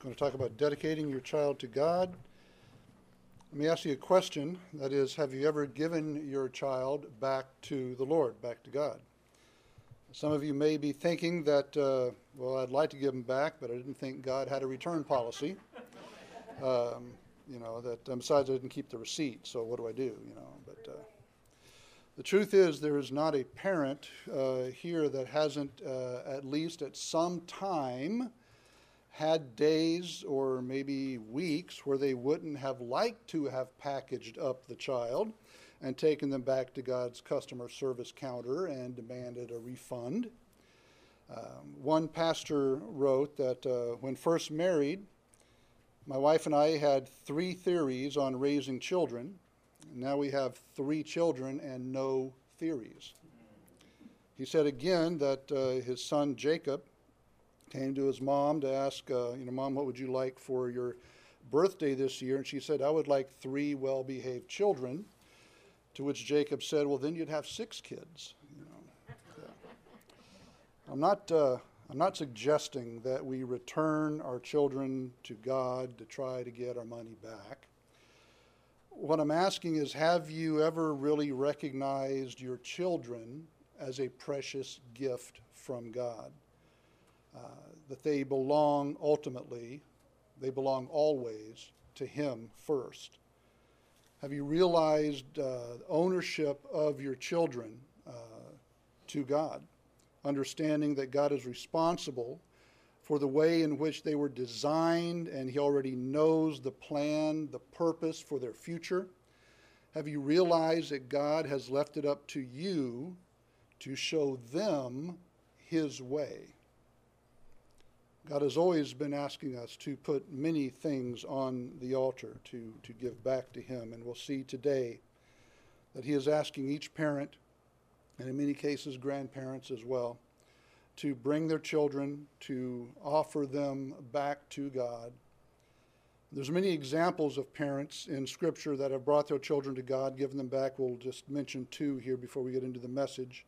I'm going to talk about dedicating your child to God. Let me ask you a question. That is, have you ever given your child back to the Lord, back to God? Some of you may be thinking that, uh, well, I'd like to give them back, but I didn't think God had a return policy. Um, you know, that um, besides I didn't keep the receipt, so what do I do? You know, but uh, the truth is there is not a parent uh, here that hasn't, uh, at least at some time, had days or maybe weeks where they wouldn't have liked to have packaged up the child and taken them back to God's customer service counter and demanded a refund. Um, one pastor wrote that uh, when first married, my wife and I had three theories on raising children. Now we have three children and no theories. He said again that uh, his son Jacob came to his mom to ask, uh, you know, Mom, what would you like for your birthday this year? And she said, I would like three well behaved children. To which Jacob said, Well, then you'd have six kids. You know. I'm not. Uh, I'm not suggesting that we return our children to God to try to get our money back. What I'm asking is have you ever really recognized your children as a precious gift from God? Uh, that they belong ultimately, they belong always to Him first. Have you realized uh, ownership of your children uh, to God? Understanding that God is responsible for the way in which they were designed and He already knows the plan, the purpose for their future? Have you realized that God has left it up to you to show them His way? God has always been asking us to put many things on the altar to, to give back to Him. And we'll see today that He is asking each parent, and in many cases grandparents as well, to bring their children, to offer them back to God. There's many examples of parents in Scripture that have brought their children to God, given them back. We'll just mention two here before we get into the message.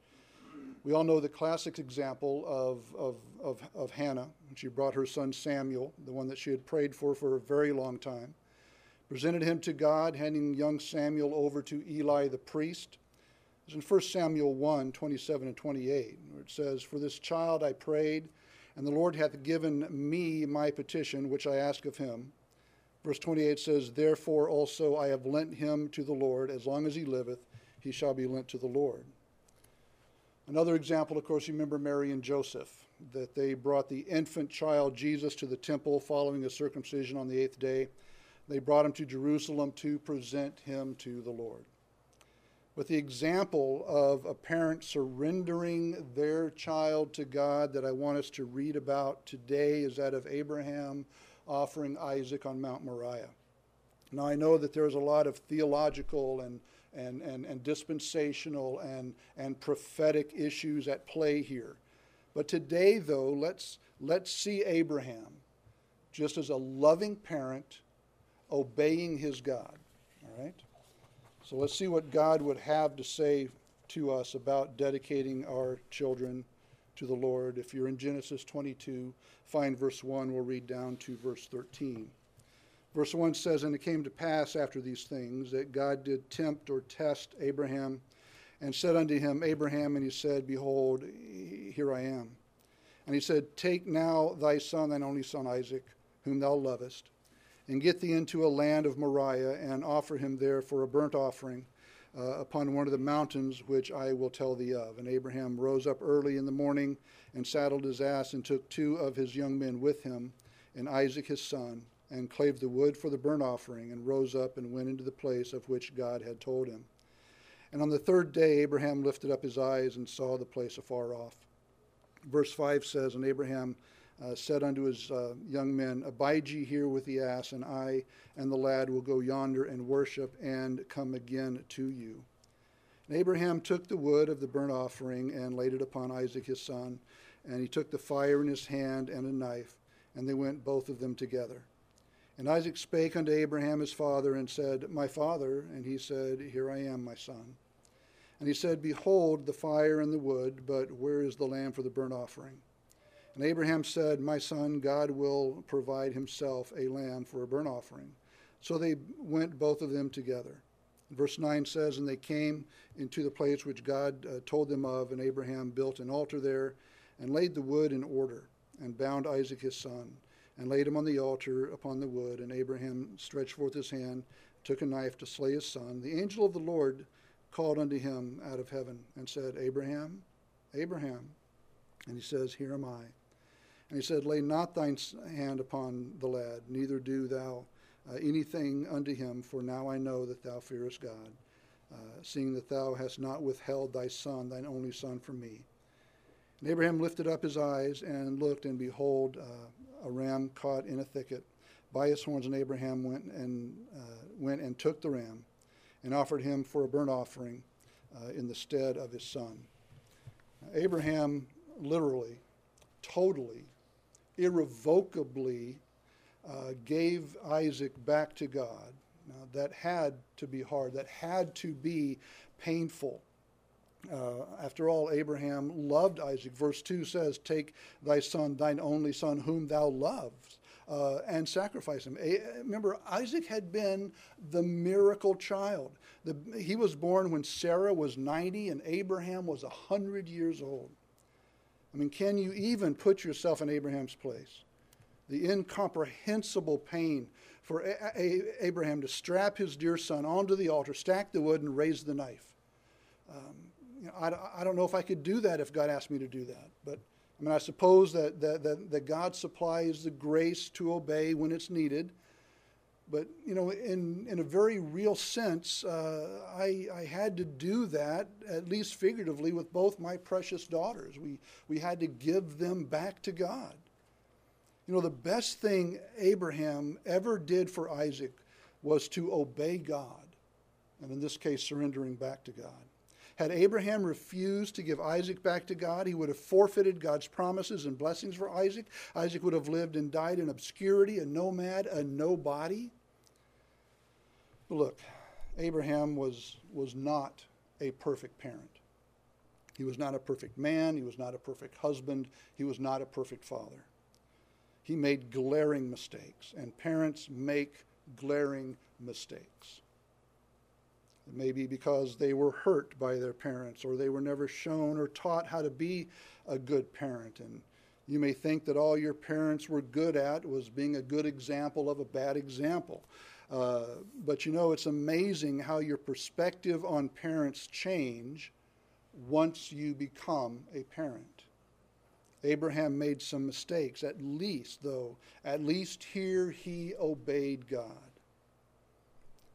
We all know the classic example of, of, of, of Hannah. She brought her son Samuel, the one that she had prayed for for a very long time, presented him to God, handing young Samuel over to Eli the priest. It's in 1 Samuel 1 27 and 28, where it says, For this child I prayed, and the Lord hath given me my petition, which I ask of him. Verse 28 says, Therefore also I have lent him to the Lord, as long as he liveth, he shall be lent to the Lord. Another example, of course, you remember Mary and Joseph, that they brought the infant child Jesus to the temple following a circumcision on the eighth day. They brought him to Jerusalem to present him to the Lord. But the example of a parent surrendering their child to God that I want us to read about today is that of Abraham offering Isaac on Mount Moriah. Now, I know that there's a lot of theological and and, and, and dispensational and, and prophetic issues at play here. But today, though, let's, let's see Abraham just as a loving parent obeying his God. All right? So let's see what God would have to say to us about dedicating our children to the Lord. If you're in Genesis 22, find verse 1, we'll read down to verse 13. Verse 1 says, And it came to pass after these things that God did tempt or test Abraham, and said unto him, Abraham, and he said, Behold, here I am. And he said, Take now thy son, thine only son Isaac, whom thou lovest, and get thee into a land of Moriah, and offer him there for a burnt offering uh, upon one of the mountains which I will tell thee of. And Abraham rose up early in the morning, and saddled his ass, and took two of his young men with him, and Isaac his son and clave the wood for the burnt offering, and rose up and went into the place of which God had told him. And on the third day, Abraham lifted up his eyes and saw the place afar off. Verse 5 says, And Abraham uh, said unto his uh, young men, Abide ye here with the ass, and I and the lad will go yonder and worship and come again to you. And Abraham took the wood of the burnt offering and laid it upon Isaac his son, and he took the fire in his hand and a knife, and they went both of them together. And Isaac spake unto Abraham his father and said, My father. And he said, Here I am, my son. And he said, Behold the fire and the wood, but where is the lamb for the burnt offering? And Abraham said, My son, God will provide himself a lamb for a burnt offering. So they went both of them together. Verse 9 says, And they came into the place which God uh, told them of, and Abraham built an altar there and laid the wood in order, and bound Isaac his son, and laid him on the altar upon the wood. And Abraham stretched forth his hand, took a knife to slay his son. The angel of the Lord called unto him out of heaven and said, Abraham, Abraham. And he says, Here am I. And he said, Lay not thine hand upon the lad, neither do thou uh, anything unto him, for now I know that thou fearest God, uh, seeing that thou hast not withheld thy son, thine only son, from me. And Abraham lifted up his eyes and looked, and behold, uh, a ram caught in a thicket by his horns. And Abraham went and uh, went and took the ram, and offered him for a burnt offering uh, in the stead of his son. Abraham literally, totally, irrevocably uh, gave Isaac back to God. Now, that had to be hard, that had to be painful. Uh, after all, Abraham loved Isaac. Verse 2 says, Take thy son, thine only son, whom thou lovest, uh, and sacrifice him. A- remember, Isaac had been the miracle child. The, he was born when Sarah was 90 and Abraham was 100 years old. I mean, can you even put yourself in Abraham's place? the incomprehensible pain for a- a- Abraham to strap his dear son onto the altar, stack the wood, and raise the knife. Um, you know, I, I, don't know if I could do that if God asked me to do that. But I mean, I suppose that, that, that, that God supplies the grace to obey when it's needed. But, you know, in, in a very real sense, uh, I, I had to do that, at least figuratively, with both my precious daughters. We, we had to give them back to God. You know, the best thing Abraham ever did for Isaac was to obey God, and in this case, surrendering back to God. Had Abraham refused to give Isaac back to God, he would have forfeited God's promises and blessings for Isaac. Isaac would have lived and died in obscurity, a nomad, a nobody. But look, Abraham was, was not a perfect parent. He was not a perfect man. He was not a perfect husband. He was not a perfect father he made glaring mistakes, and parents make glaring mistakes. It may be because they were hurt by their parents, or they were never shown or taught how to be a good parent. And you may think that all your parents were good at was being a good example of a bad example. Uh, but you know, it's amazing how your perspective on parents change once you become a parent. Abraham made some mistakes, at least, though. At least here he obeyed God.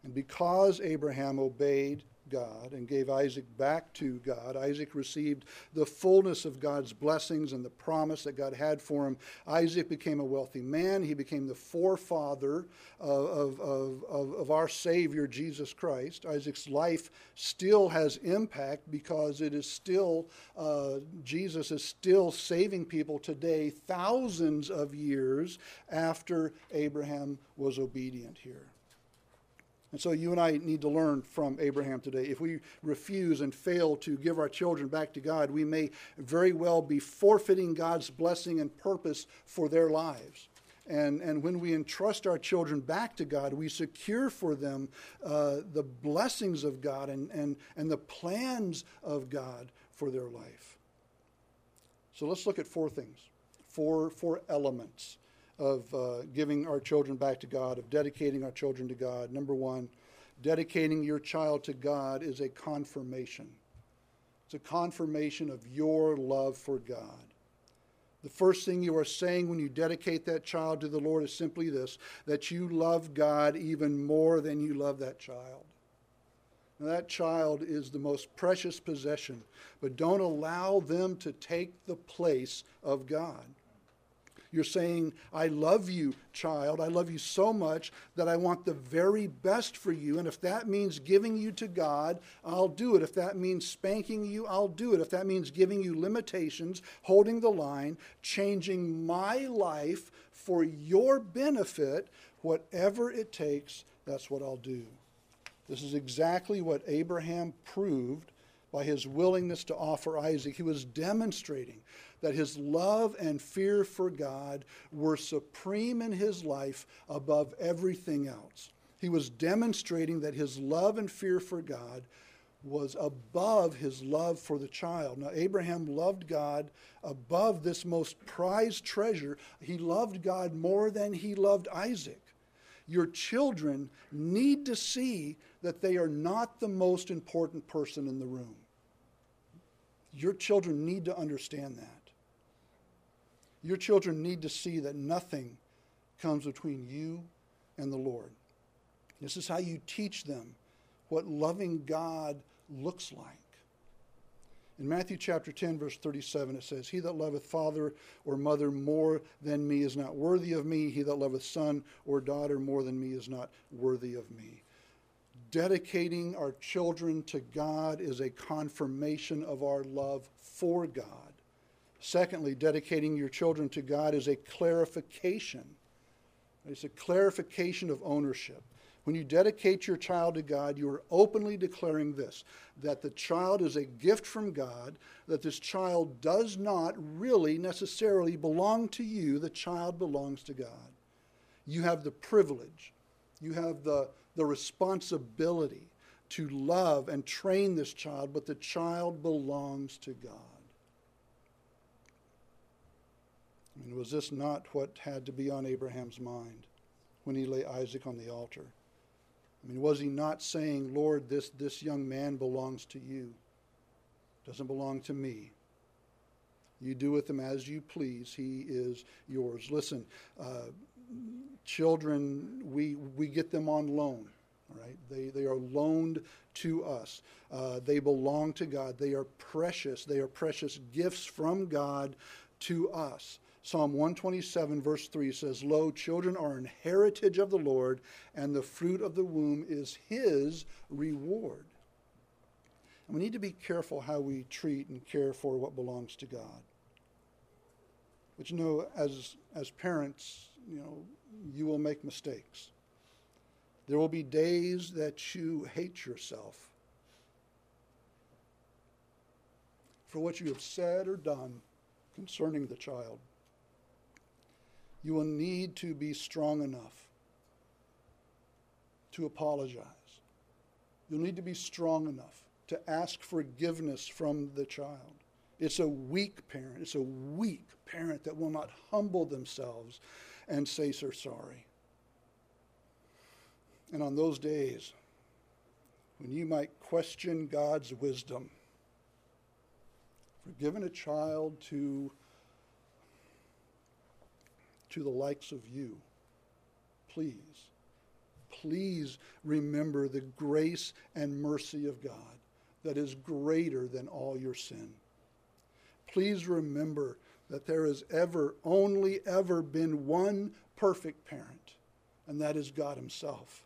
And because Abraham obeyed God and gave Isaac back to God. Isaac received the fullness of God's blessings and the promise that God had for him. Isaac became a wealthy man. He became the forefather of, of, of, of our Savior, Jesus Christ. Isaac's life still has impact because it is still, uh, Jesus is still saving people today, thousands of years after Abraham was obedient here. And so you and I need to learn from Abraham today. If we refuse and fail to give our children back to God, we may very well be forfeiting God's blessing and purpose for their lives. And, and when we entrust our children back to God, we secure for them uh, the blessings of God and, and, and the plans of God for their life. So let's look at four things, four, four elements of uh, giving our children back to God, of dedicating our children to God. Number one, dedicating your child to God is a confirmation. It's a confirmation of your love for God. The first thing you are saying when you dedicate that child to the Lord is simply this that you love God even more than you love that child. Now, that child is the most precious possession, but don't allow them to take the place of God. You're saying, I love you, child. I love you so much that I want the very best for you. And if that means giving you to God, I'll do it. If that means spanking you, I'll do it. If that means giving you limitations, holding the line, changing my life for your benefit, whatever it takes, that's what I'll do. This is exactly what Abraham proved by his willingness to offer Isaac, he was demonstrating that his love and fear for God were supreme in his life above everything else. He was demonstrating that his love and fear for God was above his love for the child. Now, Abraham loved God above this most prized treasure. He loved God more than he loved Isaac. Your children need to see that they are not the most important person in the room. Your children need to understand that. Your children need to see that nothing comes between you and the Lord. This is how you teach them what loving God looks like. In Matthew chapter 10, verse 37, it says, He that loveth father or mother more than me is not worthy of me. He that loveth son or daughter more than me is not worthy of me. Dedicating our children to God is a confirmation of our love for God. Secondly, dedicating your children to God is a clarification. It's a clarification of ownership. When you dedicate your child to God, you are openly declaring this that the child is a gift from God, that this child does not really necessarily belong to you, the child belongs to God. You have the privilege, you have the, the responsibility to love and train this child, but the child belongs to God. I mean, was this not what had to be on Abraham's mind when he lay Isaac on the altar? I mean, was he not saying, Lord, this, this young man belongs to you, doesn't belong to me? You do with him as you please. He is yours. Listen, uh, children, we, we get them on loan. Right? They, they are loaned to us. Uh, they belong to God. They are precious. They are precious gifts from God to us. Psalm 127, verse 3 says, Lo, children are an heritage of the Lord, and the fruit of the womb is his reward. And we need to be careful how we treat and care for what belongs to God. But you know, as, as parents, you know, you will make mistakes. There will be days that you hate yourself for what you have said or done concerning the child you will need to be strong enough to apologize. You'll need to be strong enough to ask forgiveness from the child. It's a weak parent. It's a weak parent that will not humble themselves and say, Sir, sorry. And on those days, when you might question God's wisdom for giving a child to to the likes of you. Please, please remember the grace and mercy of God that is greater than all your sin. Please remember that there has ever, only ever been one perfect parent, and that is God Himself.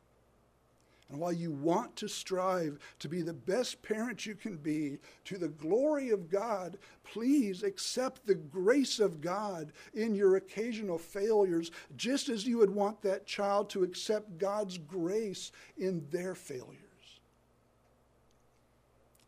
And while you want to strive to be the best parent you can be to the glory of God, please accept the grace of God in your occasional failures, just as you would want that child to accept God's grace in their failures.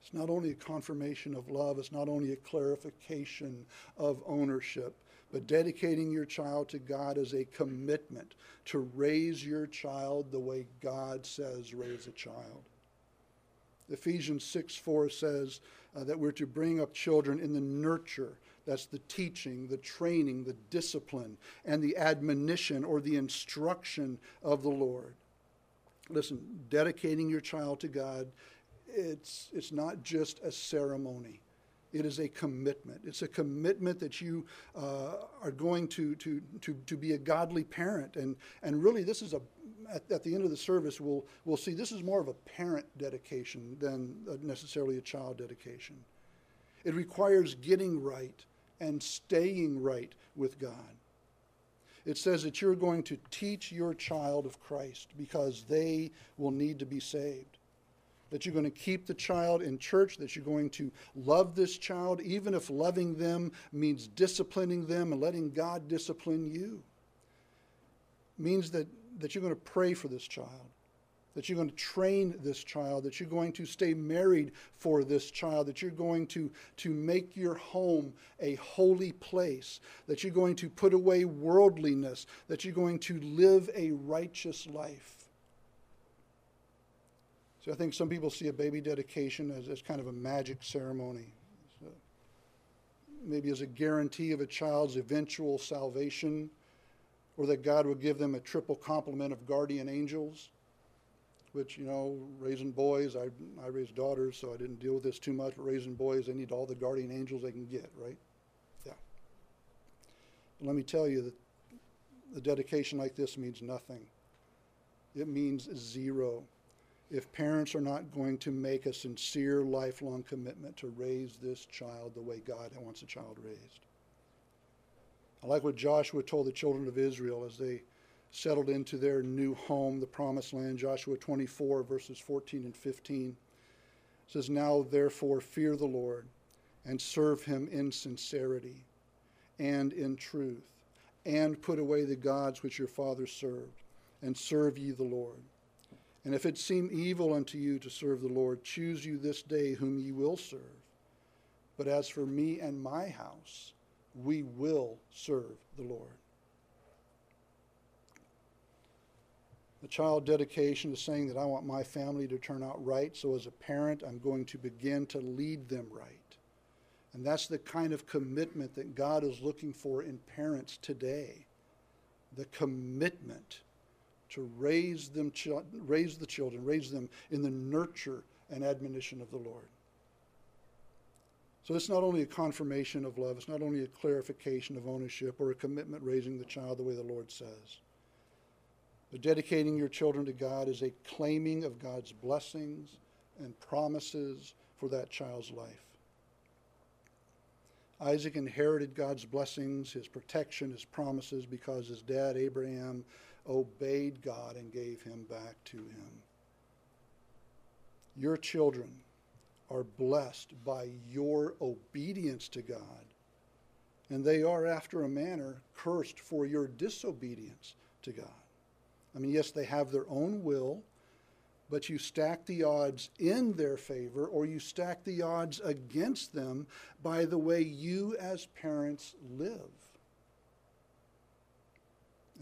It's not only a confirmation of love, it's not only a clarification of ownership, but dedicating your child to God is a commitment to raise your child the way God says raise a child. Ephesians 6 4 says uh, that we're to bring up children in the nurture. That's the teaching, the training, the discipline, and the admonition or the instruction of the Lord. Listen, dedicating your child to God, it's, it's not just a ceremony. It is a commitment. It's a commitment that you uh, are going to, to, to, to be a godly parent. And, and really, this is a, at, at, the end of the service, we'll, we'll see this is more of a parent dedication than necessarily a child dedication. It requires getting right and staying right with God. It says that you're going to teach your child of Christ because they will need to be saved that you're going to keep the child in church, that you're going to love this child, even if loving them means disciplining them and letting God discipline you. Means that, that you're going to pray for this child, that you're going to train this child, that you're going to stay married for this child, that you're going to, to make your home a holy place, that you're going to put away worldliness, that you're going to live a righteous life. So I think some people see a baby dedication as, as kind of a magic ceremony. So maybe as a guarantee of a child's eventual salvation, or that God will give them a triple complement of guardian angels which, you know, raising boys, I, I raised daughters, so I didn't deal with this too much, but raising boys, they need all the guardian angels they can get, right? Yeah. But let me tell you that the dedication like this means nothing. It means zero. If parents are not going to make a sincere, lifelong commitment to raise this child the way God wants a child raised. I like what Joshua told the children of Israel as they settled into their new home, the promised land. Joshua 24, verses 14 and 15 says, Now therefore fear the Lord and serve him in sincerity and in truth, and put away the gods which your fathers served, and serve ye the Lord. And if it seem evil unto you to serve the Lord, choose you this day whom ye will serve. But as for me and my house, we will serve the Lord. The child dedication is saying that I want my family to turn out right, so as a parent, I'm going to begin to lead them right. And that's the kind of commitment that God is looking for in parents today. The commitment to raise them raise the children, raise them in the nurture and admonition of the Lord. So it's not only a confirmation of love, it's not only a clarification of ownership or a commitment raising the child the way the Lord says. But dedicating your children to God is a claiming of God's blessings and promises for that child's life. Isaac inherited God's blessings, his protection, his promises because his dad, Abraham, obeyed God and gave him back to him. Your children are blessed by your obedience to God, and they are, after a manner, cursed for your disobedience to God. I mean, yes, they have their own will, but you stack the odds in their favor or you stack the odds against them by the way you as parents live.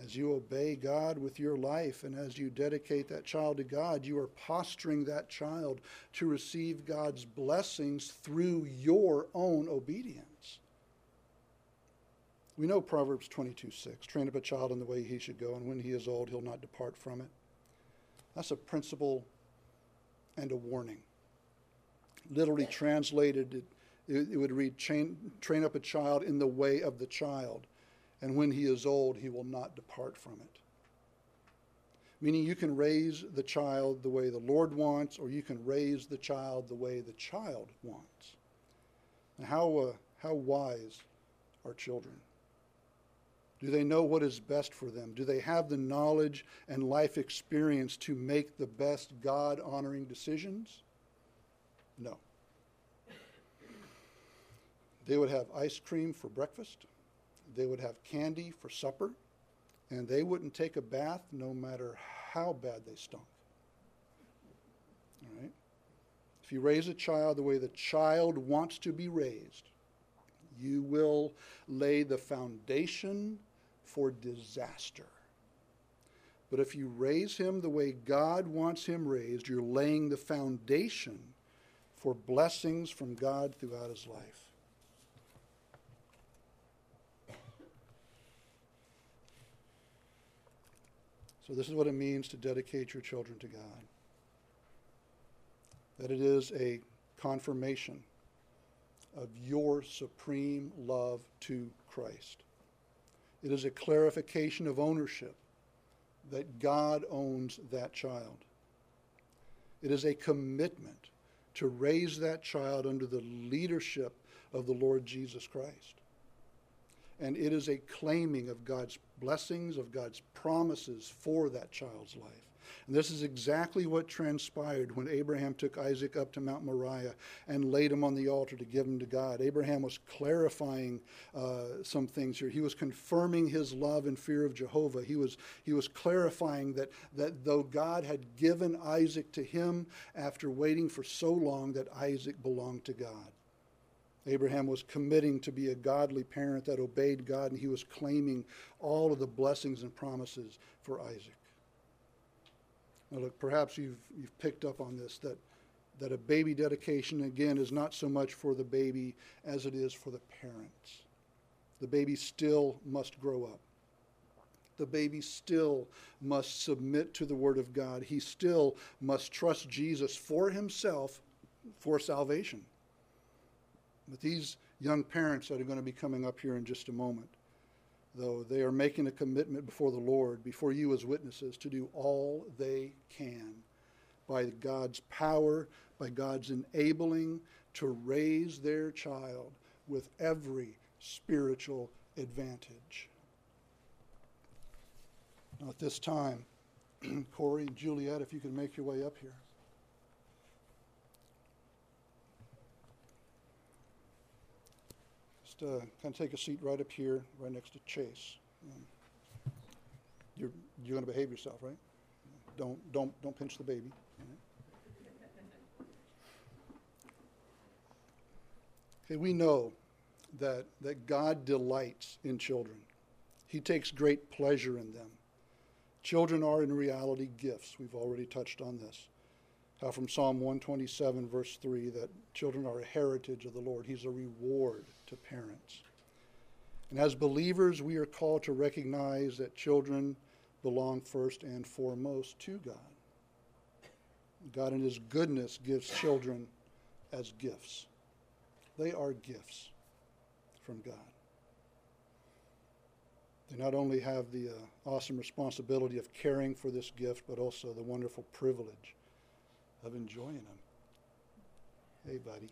As you obey God with your life and as you dedicate that child to God, you are posturing that child to receive God's blessings through your own obedience. We know Proverbs 22 6. Train up a child in the way he should go, and when he is old, he'll not depart from it. That's a principle and a warning. Literally translated, it, it, would read train, train up a child in the way of the child, and when he is old, he will not depart from it. Meaning, you can raise the child the way the Lord wants, or you can raise the child the way the child wants. And how, uh, how wise are children? Do they know what is best for them? Do they have the knowledge and life experience to make the best God honoring decisions? No. They would have ice cream for breakfast, they would have candy for supper, and they wouldn't take a bath no matter how bad they stunk. All right? If you raise a child the way the child wants to be raised, you will lay the foundation for disaster. But if you raise him the way God wants him raised, you're laying the foundation for blessings from God throughout his life. So, this is what it means to dedicate your children to God that it is a confirmation of your supreme love to Christ. It is a clarification of ownership that God owns that child. It is a commitment to raise that child under the leadership of the Lord Jesus Christ. And it is a claiming of God's blessings, of God's promises for that child's life. And this is exactly what transpired when Abraham took Isaac up to Mount Moriah and laid him on the altar to give him to God. Abraham was clarifying uh, some things here. He was confirming his love and fear of Jehovah. He was, he was clarifying that, that though God had given Isaac to him after waiting for so long, that Isaac belonged to God. Abraham was committing to be a godly parent that obeyed God, and he was claiming all of the blessings and promises for Isaac. Now, look, perhaps you've, you've picked up on this that, that a baby dedication, again, is not so much for the baby as it is for the parents. The baby still must grow up. The baby still must submit to the Word of God. He still must trust Jesus for himself for salvation. But these young parents that are going to be coming up here in just a moment, though they are making a commitment before the Lord, before you as witnesses, to do all they can by God's power, by God's enabling to raise their child with every spiritual advantage. Now, at this time, Corey and Juliet, if you can make your way up here. Uh, kind of take a seat right up here, right next to Chase. Um, you're you're going to behave yourself, right? Don't don't don't pinch the baby. Okay, we know that that God delights in children. He takes great pleasure in them. Children are in reality gifts. We've already touched on this. How from Psalm 127, verse 3, that children are a heritage of the Lord. He's a reward to parents. And as believers, we are called to recognize that children belong first and foremost to God. God, in His goodness, gives children as gifts. They are gifts from God. They not only have the uh, awesome responsibility of caring for this gift, but also the wonderful privilege of enjoying them. Hey, buddy.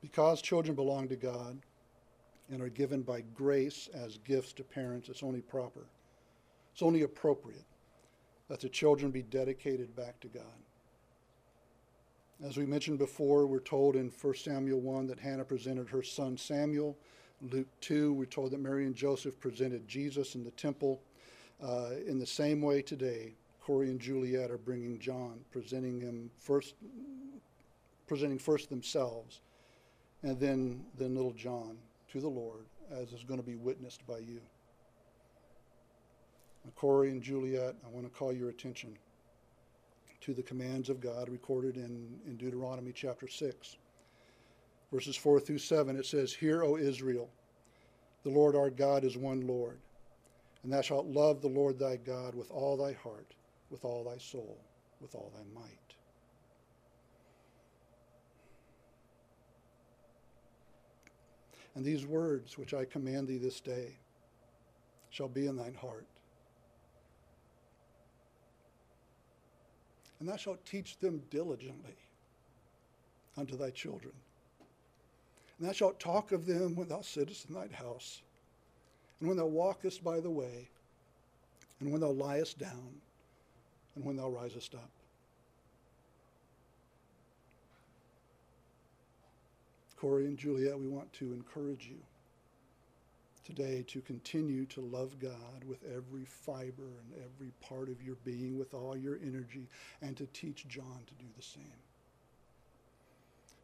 Because children belong to God and are given by grace as gifts to parents, it's only proper, it's only appropriate that the children be dedicated back to God. As we mentioned before, we're told in 1 Samuel 1 that Hannah presented her son Samuel. Luke 2, we're told that Mary and Joseph presented Jesus in the temple. Uh, in the same way today, Corey and Juliet are bringing John, presenting him first, presenting first themselves and then, then little John to the Lord, as is going to be witnessed by you. Now, Corey and Juliet, I want to call your attention to the commands of God recorded in, in Deuteronomy chapter 6. Verses 4 through 7, it says, Hear, O Israel, the Lord our God is one Lord, and thou shalt love the Lord thy God with all thy heart, with all thy soul, with all thy might. And these words which I command thee this day shall be in thine heart. And thou shalt teach them diligently unto thy children. And thou shalt talk of them when thou sittest in thine house, and when thou walkest by the way, and when thou liest down, and when thou risest up. Corey and Juliet, we want to encourage you today to continue to love God with every fiber and every part of your being, with all your energy, and to teach John to do the same.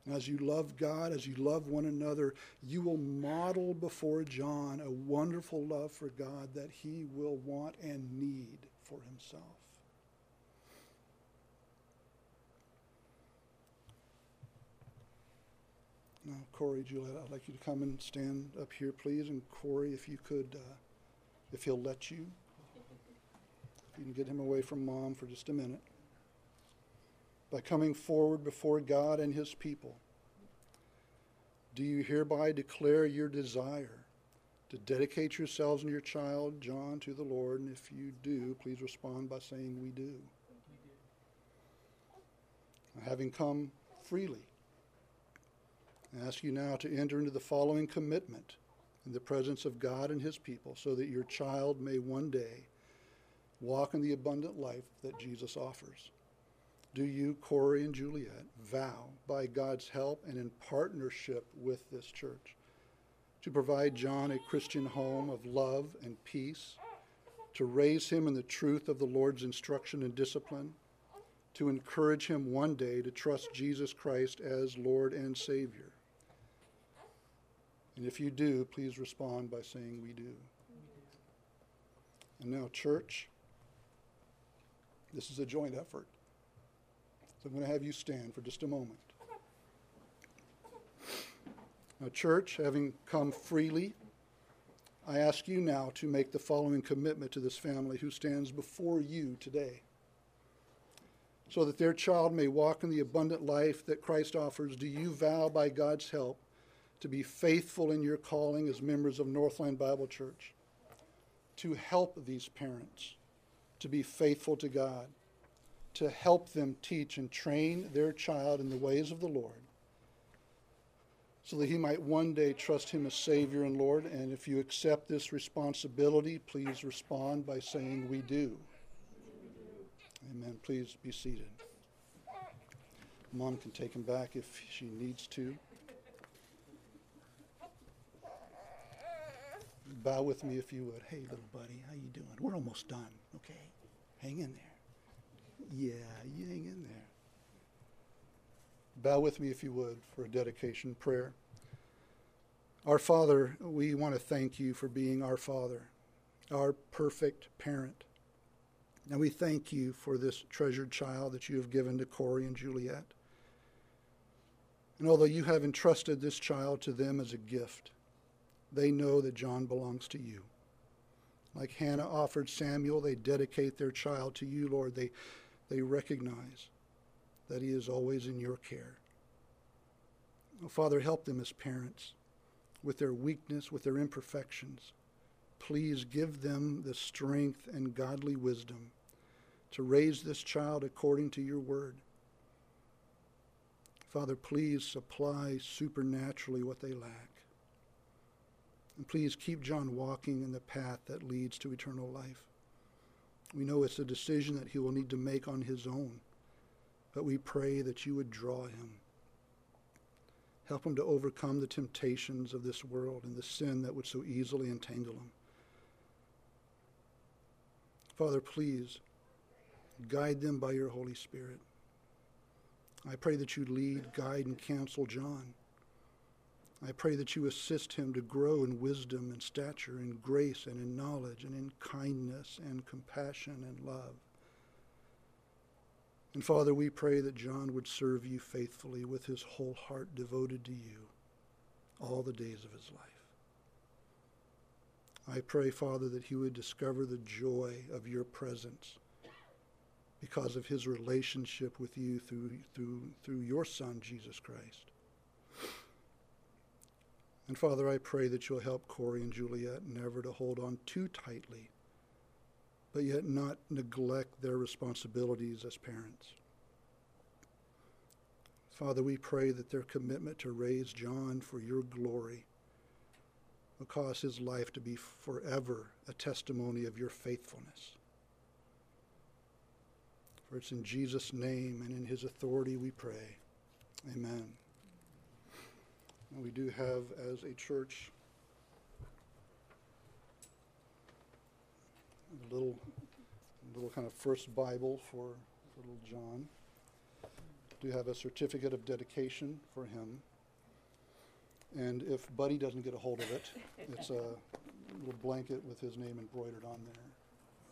And as you love God, as you love one another, you will model before John a wonderful love for God that he will want and need for himself. Now, Corey, Juliet, I'd like you to come and stand up here, please. And Corey, if you could, uh, if he'll let you, if you can get him away from mom for just a minute. By coming forward before God and his people, do you hereby declare your desire to dedicate yourselves and your child, John, to the Lord? And if you do, please respond by saying, We do. Having come freely I ask you now to enter into the following commitment in the presence of God and his people so that your child may one day walk in the abundant life that Jesus offers? Do you, Corey and Juliet, vow by God's help and in partnership with this church to provide John a Christian home of love and peace, to raise him in the truth of the Lord's instruction and discipline, to encourage him one day to trust Jesus Christ as Lord and Savior? And if you do, please respond by saying, We do. And now, church, this is a joint effort. So I'm going to have you stand for just a moment. Now, church, having come freely, I ask you now to make the following commitment to this family who stands before you today. So that their child may walk in the abundant life that Christ offers, do you vow by God's help to be faithful in your calling as members of Northland Bible Church, to help these parents to be faithful to God, to help them teach and train their child in the ways of the Lord, so that he might one day trust him as Savior and Lord. And if you accept this responsibility, please respond by saying, We do. Amen. Please be seated. Mom can take him back if she needs to. Bow with me if you would. Hey, little buddy, how you doing? We're almost done. Okay, hang in there. Yeah, you hang in there. Bow with me if you would for a dedication prayer. Our Father, we want to thank you for being our Father, our perfect parent. And we thank you for this treasured child that you have given to Corey and Juliet. And although you have entrusted this child to them as a gift, they know that John belongs to you. Like Hannah offered Samuel, they dedicate their child to you, Lord. They, they recognize that he is always in your care. Oh, Father, help them as parents with their weakness, with their imperfections. Please give them the strength and godly wisdom to raise this child according to your word. Father, please supply supernaturally what they lack. And please keep John walking in the path that leads to eternal life. We know it's a decision that he will need to make on his own, but we pray that you would draw him. Help him to overcome the temptations of this world and the sin that would so easily entangle him. Father, please guide them by your Holy Spirit. I pray that you lead, guide, and counsel John. I pray that you assist him to grow in wisdom and stature, in grace and in knowledge, and in kindness and compassion and love. And Father, we pray that John would serve you faithfully with his whole heart devoted to you all the days of his life. I pray, Father, that he would discover the joy of your presence because of his relationship with you through, through, through your Son, Jesus Christ. And Father, I pray that you'll help Corey and Juliet never to hold on too tightly, but yet not neglect their responsibilities as parents. Father, we pray that their commitment to raise John for your glory will cause his life to be forever a testimony of your faithfulness. For it's in Jesus' name and in his authority we pray. Amen. And we do have, as a church, a little, little kind of first Bible for, for little John. Do have a certificate of dedication for him. And if Buddy doesn't get a hold of it, it's a little blanket with his name embroidered on there,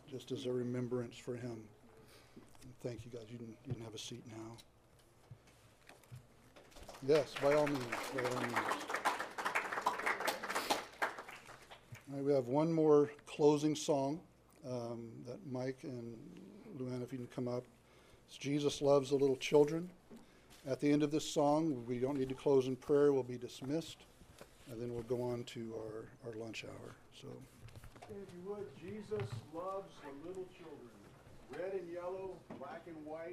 just as a remembrance for him. And thank you guys. You can, you can have a seat now. Yes, by all means, by all means. All right, we have one more closing song um, that Mike and Luann, if you can come up. It's Jesus Loves the Little Children. At the end of this song, we don't need to close in prayer, we'll be dismissed, and then we'll go on to our, our lunch hour. So, If you would, Jesus loves the little children, red and yellow, black and white.